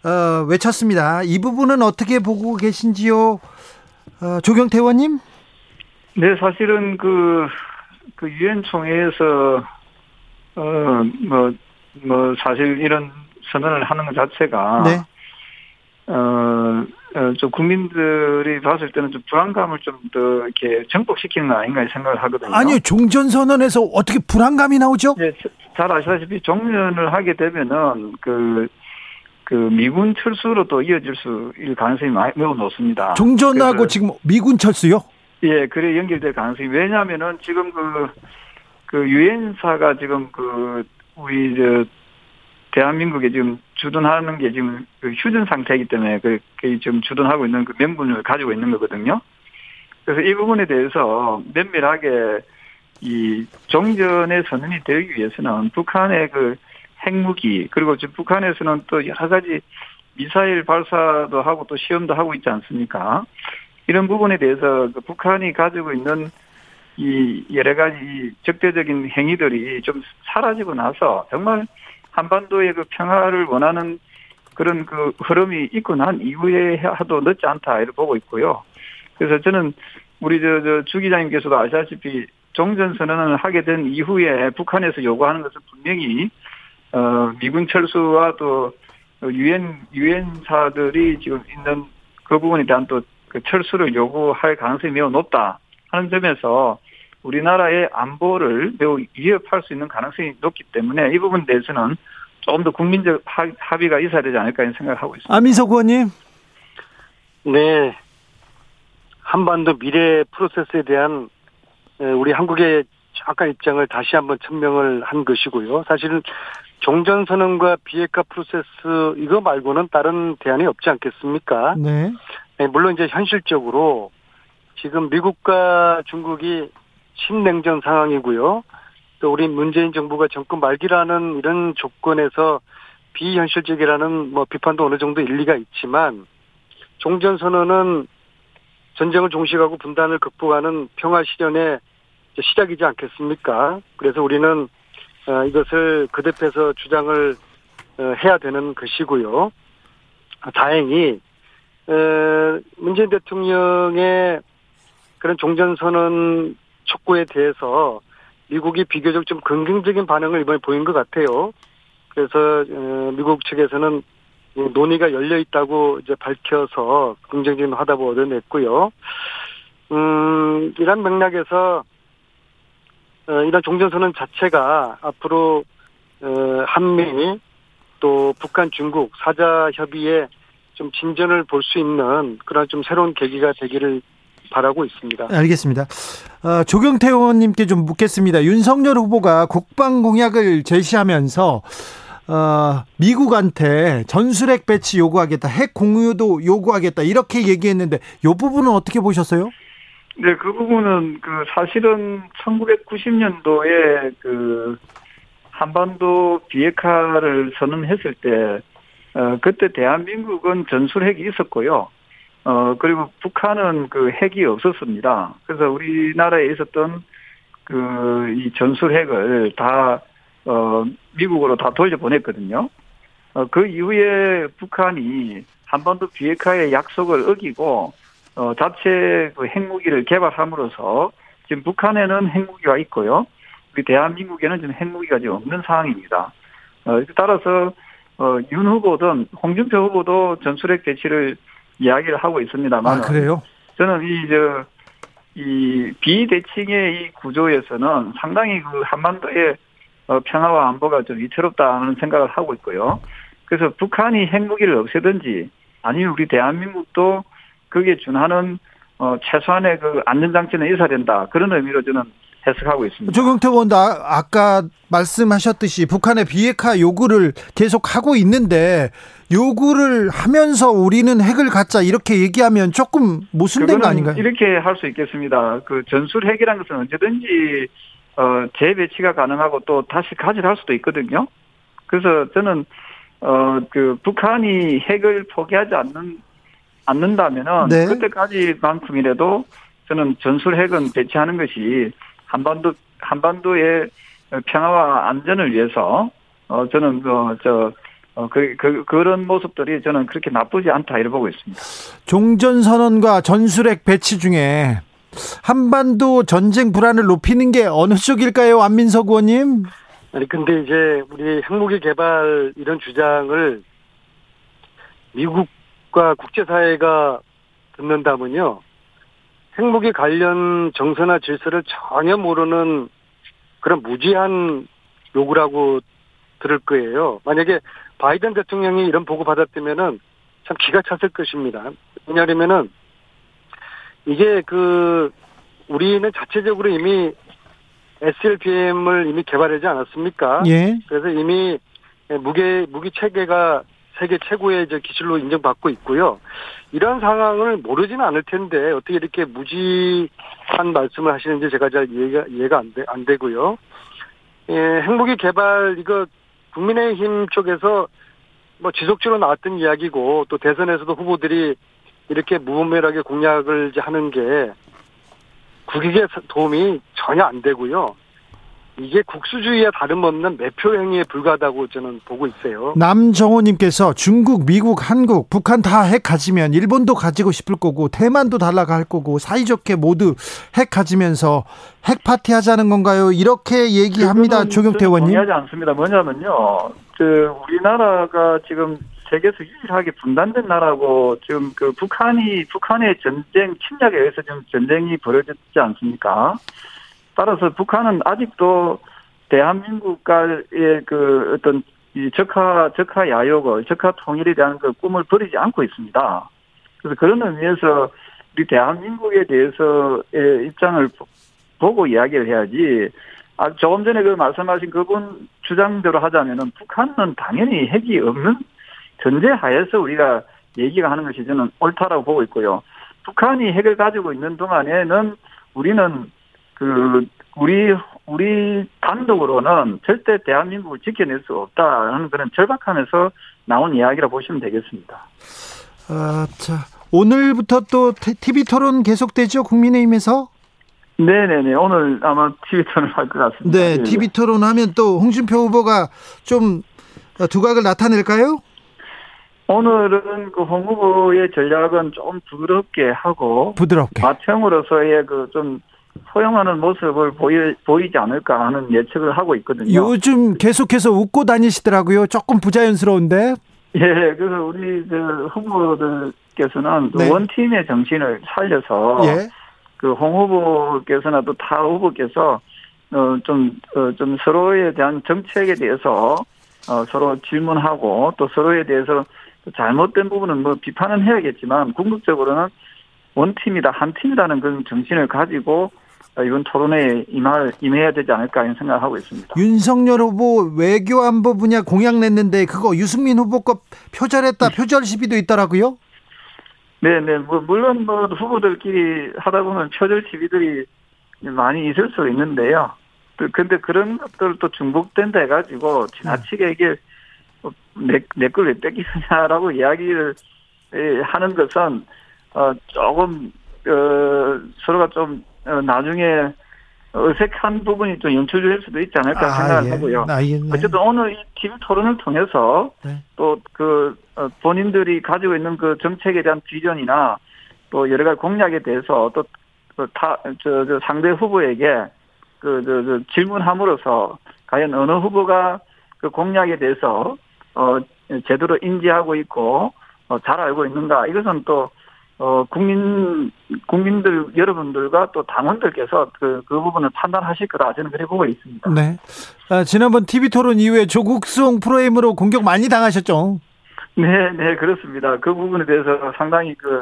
어, 외쳤습니다. 이 부분은 어떻게 보고 계신지요, 어, 조경태 의원님? 네, 사실은 그, 그 유엔 총회에서, 어, 뭐, 뭐, 사실 이런 선언을 하는 것 자체가, 네. 어, 어, 좀 국민들이 봤을 때는 좀 불안감을 좀 더 이렇게 정복시키는 거 아닌가 생각을 하거든요. 아니요, 종전선언에서 어떻게 불안감이 나오죠? 네, 잘 아시다시피 종전을 하게 되면은 그, 그 미군 철수로 또 이어질 수일 가능성이 매우 높습니다. 종전하고 지금 미군 철수요? 예, 그래 연결될 가능성이 왜냐하면은 지금 그, 그 유엔사가 지금 그 우리 저 대한민국에 지금 주둔하는 게 지금 그 휴전 상태이기 때문에 그 지금 주둔하고 있는 그 명분을 가지고 있는 거거든요. 그래서 이 부분에 대해서 면밀하게 이 종전의 선언이 되기 위해서는 북한의 그 핵무기 그리고 지금 북한에서는 또 여러 가지 미사일 발사도 하고 또 시험도 하고 있지 않습니까? 이런 부분에 대해서 그 북한이 가지고 있는 이 여러 가지 적대적인 행위들이 좀 사라지고 나서 정말 한반도의 그 평화를 원하는 그런 그 흐름이 있고 난 이후에 하도 늦지 않다 이렇게 보고 있고요. 그래서 저는 우리 저, 저주 기자님께서도 아시다시피 종전선언을 하게 된 이후에 북한에서 요구하는 것은 분명히 어 미군 철수와 또 유엔 유엔사들이 지금 있는 그 부분에 대한 또 그 철수를 요구할 가능성이 매우 높다 하는 점에서 우리나라의 안보를 매우 위협할 수 있는 가능성이 높기 때문에 이 부분에 대해서는 조금 더 국민적 합의가 있어야 되지 않을까 이런 생각을 하고 있습니다. 아민석 의원님. 네. 한반도 미래 프로세스에 대한 우리 한국의 정확한 입장을 다시 한번 천명을 한 것이고요. 사실은 종전선언과 비핵화 프로세스 이거 말고는 다른 대안이 없지 않겠습니까? 네. 네 물론 이제 현실적으로 지금 미국과 중국이 신냉전 상황이고요. 또 우리 문재인 정부가 정권 말기라는 이런 조건에서 비현실적이라는 뭐 비판도 어느 정도 일리가 있지만 종전선언은 전쟁을 종식하고 분단을 극복하는 평화 실현의 시작이지 않겠습니까? 그래서 우리는 어, 이것을 그 대표에서 주장을 어, 해야 되는 것이고요. 다행히 어, 문재인 대통령의 그런 종전선언 촉구에 대해서 미국이 비교적 좀 긍정적인 반응을 이번에 보인 것 같아요. 그래서 미국 측에서는 논의가 열려 있다고 이제 밝혀서 긍정적인 화답을 얻어냈고요. 음, 이런 맥락에서 어, 이런 종전선언 자체가 앞으로 어, 한미 또 북한 중국 사자 협의에 좀 진전을 볼 수 있는 그런 좀 새로운 계기가 되기를 바라고 있습니다. 알겠습니다. 어, 조경태 의원님께 좀 묻겠습니다. 윤석열 후보가 국방 공약을 제시하면서 어, 미국한테 전술핵 배치 요구하겠다, 핵 공유도 요구하겠다 이렇게 얘기했는데 이 부분은 어떻게 보셨어요? 네, 그 부분은 그 사실은 1990년도에 그 한반도 비핵화를 선언했을 때 어, 그때 대한민국은 전술핵이 있었고요. 어, 그리고 북한은 그 핵이 없었습니다. 그래서 우리나라에 있었던 그 이 전술핵을 다, 어, 미국으로 다 돌려보냈거든요. 어, 그 이후에 북한이 한반도 비핵화의 약속을 어기고, 어, 자체 그 핵무기를 개발함으로써 지금 북한에는 핵무기가 있고요. 우리 대한민국에는 지금 핵무기가 지금 없는 상황입니다. 어, 따라서, 어, 윤 후보든 홍준표 후보도 전술핵 배치를 이야기를 하고 있습니다만. 아, 그래요? 저는 이, 저, 이 비대칭의 이 구조에서는 상당히 그 한반도의 어, 평화와 안보가 좀 위태롭다는 생각을 하고 있고요. 그래서 북한이 핵무기를 없애든지 아니면 우리 대한민국도 거기에 준하는 어, 최소한의 그 안전장치는 있어야 된다. 그런 의미로 저는 해석하고 있습니다. 조경태 의원도 아, 까 말씀하셨듯이 북한의 비핵화 요구를 계속 하고 있는데 요구를 하면서 우리는 핵을 갖자 이렇게 얘기하면 조금 모순된 거 아닌가요? 이렇게 할 수 있겠습니다. 그 전술 핵이라는 것은 언제든지 어, 재배치가 가능하고 또 다시 가져갈 수도 있거든요. 그래서 저는 어, 그 북한이 핵을 포기하지 않는 않는다면은 네. 그때까지만큼이라도 저는 전술 핵은 배치하는 것이 한반도 한반도의 평화와 안전을 위해서 어 저는 그저 어, 그, 그, 그런 모습들이 저는 그렇게 나쁘지 않다, 이렇게 보고 있습니다. 종전선언과 전술핵 배치 중에 한반도 전쟁 불안을 높이는 게 어느 쪽일까요, 안민석 의원님? 아니, 근데 이제 우리 핵무기 개발 이런 주장을 미국 과 국제사회가 듣는다면요. 핵무기 관련 정서나 질서를 전혀 모르는 그런 무지한 요구라고 들을 거예요. 만약에 바이든 대통령이 이런 보고 받았다면은 참 기가 찼을 것입니다. 왜냐하면은 이게 그 우리는 자체적으로 이미 SLBM을 이미 개발하지 않았습니까? 예. 그래서 이미 무게 무기 체계가 세계 최고의 이제 기술로 인정받고 있고요. 이런 상황을 모르지는 않을 텐데 어떻게 이렇게 무지한 말씀을 하시는지 제가 잘 이해가 이해가 안, 되, 안 되고요. 예, 핵무기 개발 이거 국민의힘 쪽에서 뭐 지속적으로 나왔던 이야기고 또 대선에서도 후보들이 이렇게 무분별하게 공약을 하는 게 국익에 도움이 전혀 안 되고요. 이게 국수주의와 다름없는 매표 행위에 불과하다고 저는 보고 있어요. 남정호님께서 중국, 미국, 한국, 북한 다 핵 가지면 일본도 가지고 싶을 거고 대만도 달라가 할 거고 사이좋게 모두 핵 가지면서 핵 파티 하자는 건가요? 이렇게 얘기합니다. 조경태 의원님. 동의하지 않습니다. 뭐냐면요. 그 우리나라가 지금 세계에서 유일하게 분단된 나라고 지금 그 북한이 북한의 전쟁 침략에 의해서 지금 전쟁이 벌어졌지 않습니까? 따라서 북한은 아직도 대한민국과의 그 어떤 이 적화 적화 야욕을 적화 통일에 대한 그 꿈을 버리지 않고 있습니다. 그래서 그런 의미에서 우리 대한민국에 대해서의 입장을 보고 이야기를 해야지. 아, 조금 전에 그 말씀하신 그분 주장대로 하자면은 북한은 당연히 핵이 없는 전제 하에서 우리가 얘기가 하는 것이 저는 옳다라고 보고 있고요. 북한이 핵을 가지고 있는 동안에는 우리는 그 우리 우리 단독으로는 절대 대한민국을 지켜낼 수 없다는 그런 절박함에서 나온 이야기라 보시면 되겠습니다. 아, 자 오늘부터 또 TV 토론 계속되죠 국민의힘에서? 네네네 오늘 아마 TV 토론 할 것 같습니다. 네, TV 토론 하면 또 홍준표 후보가 좀 두각을 나타낼까요? 오늘은 그 홍 후보의 전략은 좀 부드럽게 하고 부드럽게 마청으로서의 그좀 소용하는 모습을 보이, 보이지 않을까 하는 예측을 하고 있거든요. 요즘 계속해서 웃고 다니시더라고요. 조금 부자연스러운데. 예, 그래서 우리 그 후보들께서는 네. 원팀의 정신을 살려서 예. 그홍 후보께서나 또 타 후보께서 어좀좀 어, 좀 서로에 대한 정책에 대해서 어 서로 질문하고 또 서로에 대해서 잘못된 부분은 뭐 비판은 해야겠지만 궁극적으로는 원 팀이다 한 팀이라는 그런 정신을 가지고 이번 토론회에 임할, 임해야 되지 않을까 이런 생각을 하고 있습니다. 윤석열 후보 외교안보 분야 공약 냈는데 그거 유승민 후보 거 표절했다 표절 시비도 있더라고요. 네 네 뭐 물론 뭐 후보들끼리 하다 보면 표절 시비들이 많이 있을 수 있는데요. 근데 그런 것들도 중복된다 해가지고 지나치게 이게 내, 내 걸왜 뺏기느냐라고 이야기를 하는 것은 어, 조금, 어, 서로가 좀, 어, 나중에 어색한 부분이 좀 연출될 수도 있지 않을까 아, 생각을 예. 하고요. 아, 예, 네. 어쨌든 오늘 이 TV 토론을 통해서 네. 또그 어, 본인들이 가지고 있는 그 정책에 대한 비전이나 또 여러 가지 공약에 대해서 또 타, 저, 저 상대 후보에게 그, 저, 저 질문함으로써 과연 어느 후보가 그 공약에 대해서 어, 제대로 인지하고 있고 어, 잘 알고 있는가 이것은 또 어, 국민, 국민들, 여러분들과 또 당원들께서 그, 그 부분을 판단하실 거다. 저는 그렇게 보고 있습니다. 네. 아, 지난번 TV 토론 이후에 조국송 프로그램으로 공격 많이 당하셨죠? 네, 네, 그렇습니다. 그 부분에 대해서 상당히 그,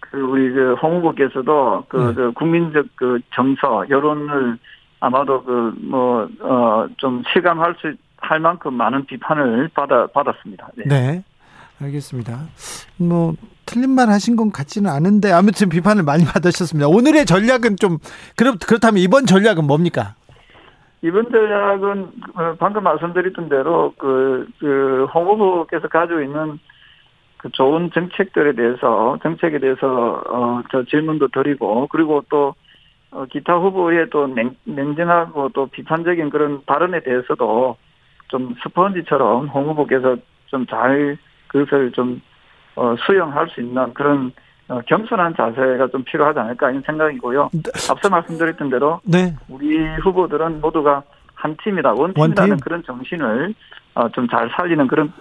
그, 우리 그, 홍 후보께서도 그, 네. 그 국민적 그 정서, 여론을 아마도 그, 뭐, 어, 좀 실감할 수, 할 만큼 많은 비판을 받아, 받았습니다. 네. 네. 알겠습니다. 뭐 틀린 말 하신 건 같지는 않은데 아무튼 비판을 많이 <laughs> 받으셨습니다. 오늘의 전략은 좀 그렇 그렇다면 이번 전략은 뭡니까? 이번 전략은 어, 방금 말씀드렸던 대로 그, 그, 홍 후보께서 가지고 있는 그 좋은 정책들에 대해서, 정책에 대해서, 어, 저 질문도 드리고, 그리고 또, 어, 기타 후보의 또 냉, 냉정하고 또 비판적인 그런 발언에 대해서도 좀 스펀지처럼 홍 후보께서 좀 잘 그것을 좀 어, 수용할 수 있는 그런 어, 겸손한 자세가 좀 필요하지 않을까 이런 생각이고요. 네. 앞서 말씀드렸던 대로 네. 우리 후보들은 모두가 한 팀이다 원팀이라는 원팀? 그런 정신을 어, 좀 잘 살리는 그런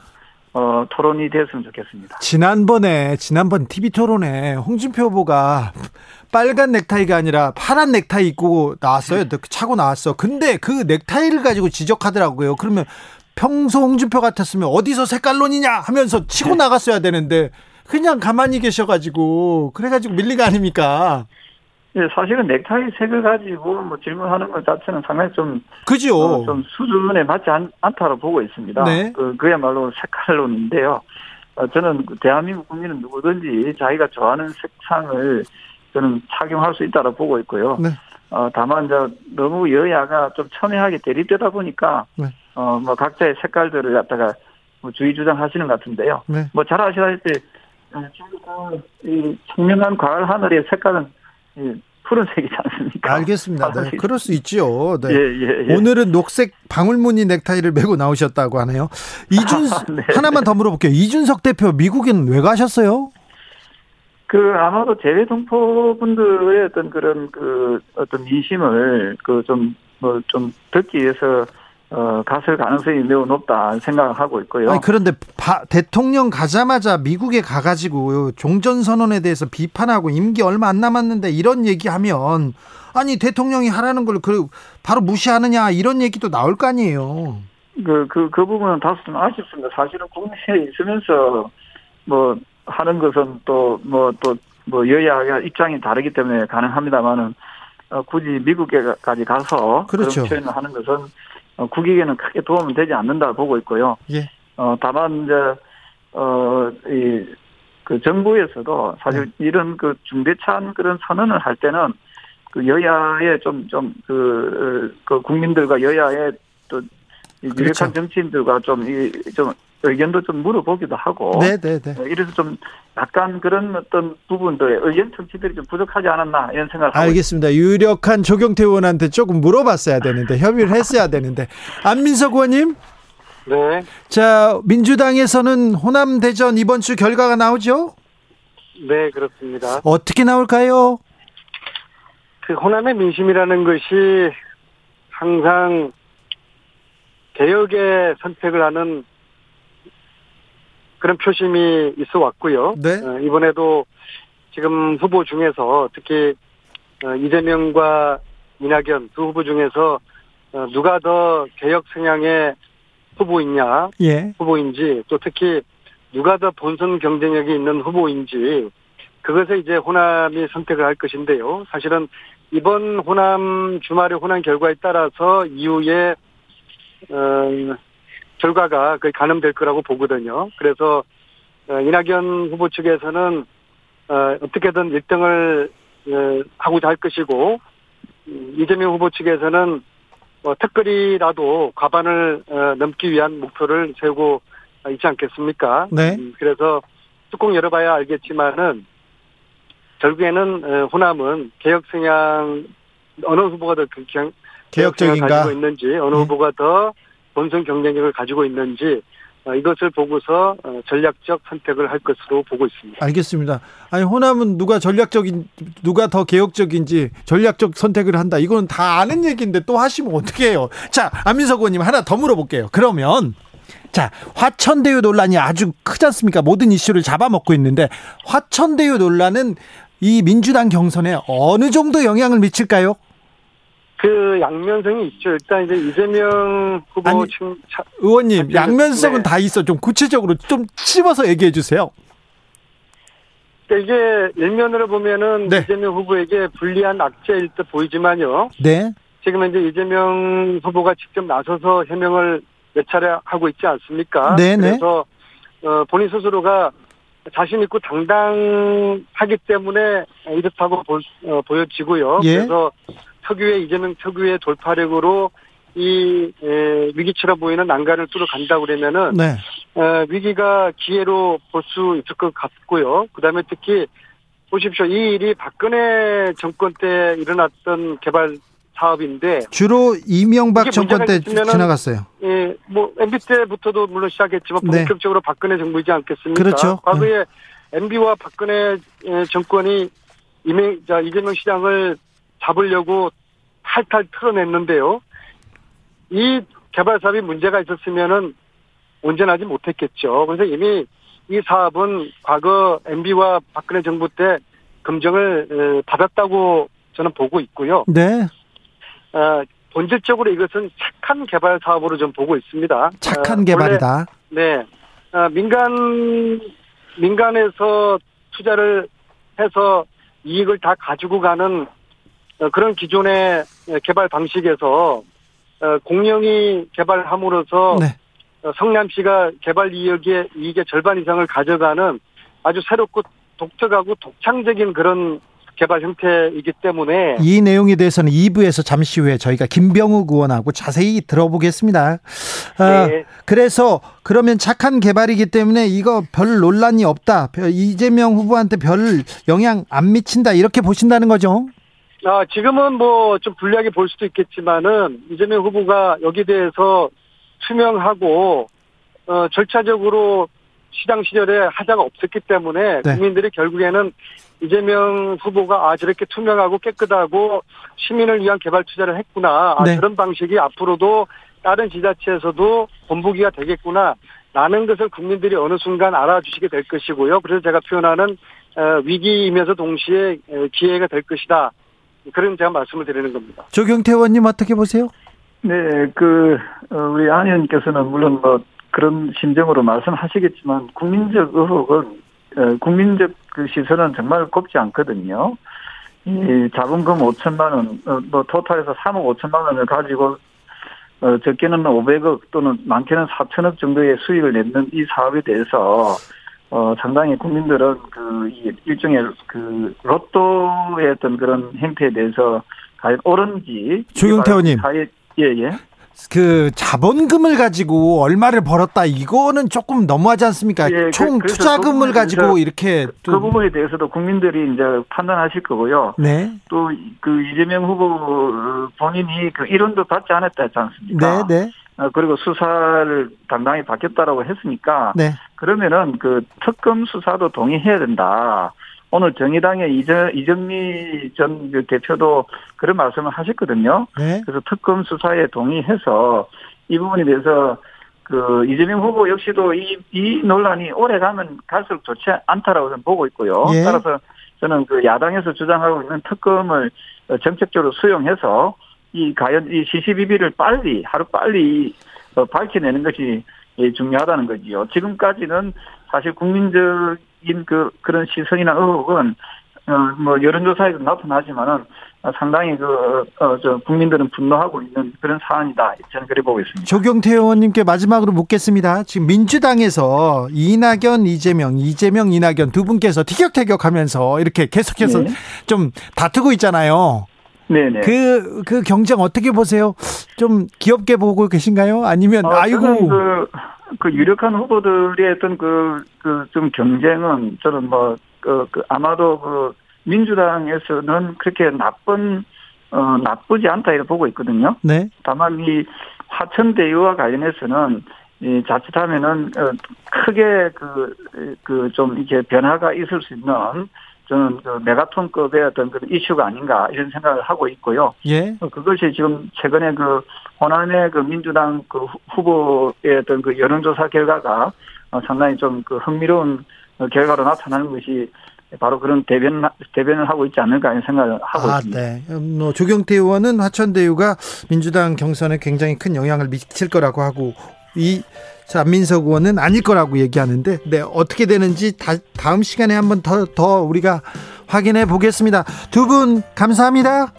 어, 토론이 됐으면 좋겠습니다. 지난번에 지난번 TV 토론에 홍준표 후보가 빨간 넥타이가 아니라 파란 넥타이 입고 나왔어요. 네. 차고 나왔어. 근데 그 넥타이를 가지고 지적하더라고요. 그러면 평소 홍준표 같았으면 어디서 색깔론이냐 하면서 치고 네. 나갔어야 되는데 그냥 가만히 계셔가지고 그래가지고 밀린 거 아닙니까? 예, 사실은 넥타이 색을 가지고 뭐 질문하는 것 자체는 상당히 좀 그죠. 어, 좀 수준에 맞지 않, 않다고 보고 있습니다. 네. 그 그야말로 색깔론인데요. 어, 저는 그 대한민국 국민은 누구든지 자기가 좋아하는 색상을 저는 착용할 수 있다고 보고 있고요. 네. 어, 다만 저 너무 여야가 좀 첨예하게 대립되다 보니까 네. 어, 뭐 각자의 색깔들을 갖다가 뭐 주의 주장하시는 것 같은데요. 네. 뭐잘 아시다시피 어, 이 청명한 가을 하늘의 색깔은 이 푸른색이지 않습니까? 알겠습니다. 네, 그럴 수 있지요. 네. 예, 예, 예. 오늘은 녹색 방울무늬 넥타이를 메고 나오셨다고 하네요. 이준 <laughs> 네. 하나만 더 물어볼게요. 이준석 대표 미국에는 왜 가셨어요? 그 아마도 재외 동포 분들의 어떤 그런 그 어떤 민심을 그 좀 뭐좀 듣기 위해서 어 갔을 가능성이 매우 높다 생각을 하고 있고요. 아니, 그런데 바, 대통령 가자마자 미국에 가가지고 종전 선언에 대해서 비판하고 임기 얼마 안 남았는데 이런 얘기하면 아니 대통령이 하라는 걸 그 바로 무시하느냐 이런 얘기도 나올 거 아니에요. 그, 그, 그 부분은 다소 좀 아쉽습니다. 사실은 국내에 있으면서, 뭐, 하는 것은 또, 뭐, 또, 뭐, 여야 입장이 다르기 때문에 가능합니다만은, 어, 굳이 미국에까지 가서. 그렇죠. 그런 표현을 하는 것은, 어, 국익에는 크게 도움은 되지 않는다 보고 있고요. 예. 어, 다만, 이제, 어, 이, 그 정부에서도 사실 네. 이런 그 중대찬 그런 선언을 할 때는 그 여야의 좀, 좀, 그, 그 국민들과 여야의 또이 그렇죠. 유력한 정치인들과 좀, 이, 좀 의견도 좀 물어보기도 하고. 네, 네, 네. 어, 이래서 좀 약간 그런 어떤 부분들의 의견 정치들이 좀 부족하지 않았나 이런 생각을 하고 알겠습니다. 유력한 조경태 의원한테 조금 물어봤어야 되는데 협의를 했어야 되는데 안민석 의원님, 네. 자 민주당에서는 호남 대전 이번 주 결과가 나오죠? 네, 그렇습니다. 어떻게 나올까요? 그 호남의 민심이라는 것이 항상 개혁의 선택을 하는 그런 표심이 있어 왔고요. 네. 어, 이번에도 지금 후보 중에서 특히 어, 이재명과 이낙연 두 후보 중에서 어, 누가 더 개혁 성향의 후보이냐 예. 후보인지 또 특히 누가 더 본선 경쟁력이 있는 후보인지 그것을 이제 호남이 선택을 할 것인데요. 사실은 이번 호남 주말의 호남 결과에 따라서 이후에 어, 결과가 거의 가늠될 거라고 보거든요. 그래서 어, 이낙연 후보 측에서는 어, 어떻게든 1등을 어, 하고자 할 것이고 음, 이재명 후보 측에서는 어, 특별히라도 과반을 어, 넘기 위한 목표를 세우고 있지 않겠습니까? 네. 음, 그래서 뚜껑 열어봐야 알겠지만은 결국에는 어, 호남은 개혁 성향 어느 후보가 더 개혁 성향을? 가지고 있는지 어느 네. 후보가 더 본선 경쟁력을 가지고 있는지 어, 이것을 보고서 어, 전략적 선택을 할 것으로 보고 있습니다. 알겠습니다. 아니 호남은 누가 전략적인 누가 더 개혁적인지 전략적 선택을 한다. 이건 다 아는 얘기인데 또 하시면 어떻게 해요? 자, 안민석 의원님 하나 더 물어볼게요. 그러면 자, 화천대유 논란이 아주 크지 않습니까? 모든 이슈를 잡아먹고 있는데 화천대유 논란은 이 민주당 경선에 어느 정도 영향을 미칠까요? 그 양면성이 있죠. 일단 이제 이재명 후보 아니, 층 차- 의원님, 네. 양면성은 다 있어. 좀 구체적으로 좀 찝어서 얘기해 주세요. 그러니까 이게 일면으로 보면은 네. 이재명 후보에게 불리한 악재일 듯 보이지만요. 네. 지금 이제 이재명 후보가 직접 나서서 해명을 몇 차례 하고 있지 않습니까? 네네. 그래서 어, 본인 스스로가 자신 있고 당당하기 때문에 이렇다고 볼- 어, 보여지고요. 예. 그래서 특유의 이재명 특유의 돌파력으로 이 에, 위기처럼 보이는 난간을 뚫어간다고 그러면은 네. 어, 위기가 기회로 볼 수 있을 것 같고요. 그다음에 특히 보십시오. 이 일이 박근혜 정권 때 일어났던 개발 사업인데, 주로 이명박 정권 때 지나갔어요. 예, 뭐 MB 때부터도 물론 시작했지만 네. 본격적으로 박근혜 정부이지 않겠습니까? 그렇죠. 과거에 MB와 박근혜 예, 정권이 이명, 자, 이재명 시장을 잡으려고 탈탈 틀어냈는데요. 이 개발 사업이 문제가 있었으면은 온전하지 못했겠죠. 그래서 이미 이 사업은 과거 MB와 박근혜 정부 때 에, 받았다고 저는 보고 있고요. 네. 어, 본질적으로 이것은 착한 개발 사업으로 좀 보고 있습니다. 착한 어, 개발이다. 원래, 네. 어, 민간, 민간에서 투자를 해서 이익을 다 가지고 가는 어, 그런 기존의 개발 방식에서 어, 공영이 개발함으로써 네. 어, 성남시가 개발 이익의 이익의 절반 이상을 가져가는 아주 새롭고 독특하고 독창적인 그런 개발 형태이기 때문에 이 내용에 대해서는 2부에서 잠시 후에 저희가 김병욱 의원하고 자세히 들어보겠습니다. 아, 네. 그래서 그러면 착한 개발이기 때문에 이거 별 논란이 없다. 이재명 후보한테 별 영향 안 미친다. 이렇게 보신다는 거죠? 아, 지금은 뭐 좀 불리하게 볼 수도 있겠지만은 이재명 후보가 여기 대해서 투명하고 어, 절차적으로 시장 시절에 하자가 없었기 때문에 네. 국민들이 결국에는 이재명 후보가 아 저렇게 투명하고 깨끗하고 시민을 위한 개발 투자를 했구나 아, 네. 그런 방식이 앞으로도 다른 지자체에서도 본보기가 되겠구나 라는 것을 국민들이 어느 순간 알아주시게 될 것이고요. 그래서 제가 표현하는 어, 위기이면서 동시에 기회가 될 것이다. 그런 제가 말씀을 드리는 겁니다. 조경태 의원님 어떻게 보세요? 네, 그 어, 우리 안 의원께서는 물론 뭐 그런 심정으로 말씀하시겠지만 국민적 의혹은 어, 국민적 그 시선은 정말 곱지 않거든요. 이 자본금 5천만 원, 어, 뭐 토탈에서 3억 5천만 원을 가지고 어, 적게는 500억 또는 많게는 4천억 정도의 수익을 내는 이 사업에 대해서 어, 상당히 국민들은 그, 일종의 그, 로또의 어떤 그런 행태에 대해서 과연 옳은지. 조경태 의원님. 예, 예. 그 자본금을 가지고 얼마를 벌었다 이거는 조금 너무하지 않습니까? 예, 그총 그, 투자금을 그 가지고 이렇게 그, 그 부분에 대해서도 국민들이 이제 판단하실 거고요. 네. 또 그 이재명 후보 본인이 그 이론도 받지 않았다 했지 않습니까? 네, 네. 어, 그리고 수사를 당당히 받겠다라고 했으니까 네. 그러면은 그 특검 수사도 동의해야 된다. 오늘 정의당의 이정, 이정미 전 대표도 그런 말씀을 하셨거든요. 네. 그래서 특검 수사에 동의해서 이 부분에 대해서 그 이재명 후보 역시도 이, 이 논란이 오래 가면 갈수록 좋지 않다라고 저는 보고 있고요. 예. 따라서 저는 그 야당에서 주장하고 있는 특검을 정책적으로 수용해서 이 과연 이 CCBB를 빨리 하루 빨리 어, 밝혀내는 것이 중요하다는 거지요. 지금까지는 사실 국민적인 그 그런 시선이나 의혹은 어뭐 여론조사에도 나타나지만은 상당히 그어저 국민들은 분노하고 있는 그런 사안이다 저는 그래 보고 있습니다. 조경태 의원님께 마지막으로 묻겠습니다. 지금 민주당에서 이낙연, 이재명, 이재명, 이낙연 두 분께서 티격태격하면서 이렇게 계속해서 네. 좀 다투고 있잖아요. 네네. 그, 그 경쟁 어떻게 보세요? 좀 귀엽게 보고 계신가요? 아니면, 어, 아이고. 그, 그 유력한 후보들의 어떤 그, 그 좀 경쟁은 저는 뭐, 그, 그 아마도 그 민주당에서는 그렇게 나쁜, 어, 나쁘지 않다 이렇게 보고 있거든요. 네. 다만 이 화천대유와 관련해서는 이 자칫하면은 어, 크게 그 그 좀 이렇게 변화가 있을 수 있는 저는 그 메가톤급의 어떤 그런 이슈가 아닌가 이런 생각을 하고 있고요. 예. 어, 그것이 지금 최근에 그 호남의 그 민주당 그 후보의 어떤 그 여론조사 결과가 어, 상당히 좀 그 흥미로운 결과로 나타나는 것이 바로 그런 대변 대변을 하고 있지 않을까 하는 생각을 하고 아, 있습니다. 네. 음, 뭐 조경태 의원은 화천대유가 민주당 경선에 굉장히 큰 영향을 미칠 거라고 하고 이 자, 민석 의원은 아닐 거라고 얘기하는데, 네, 어떻게 되는지 다, 다음 시간에 한번 더, 더 우리가 확인해 보겠습니다. 두 분, 감사합니다.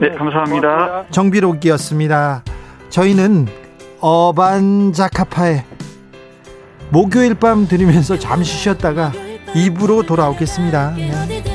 네, 감사합니다. 정비록이었습니다. 저희는 어반자카파의 목요일 밤 들으면서 잠시 쉬었다가 입으로 돌아오겠습니다. 네.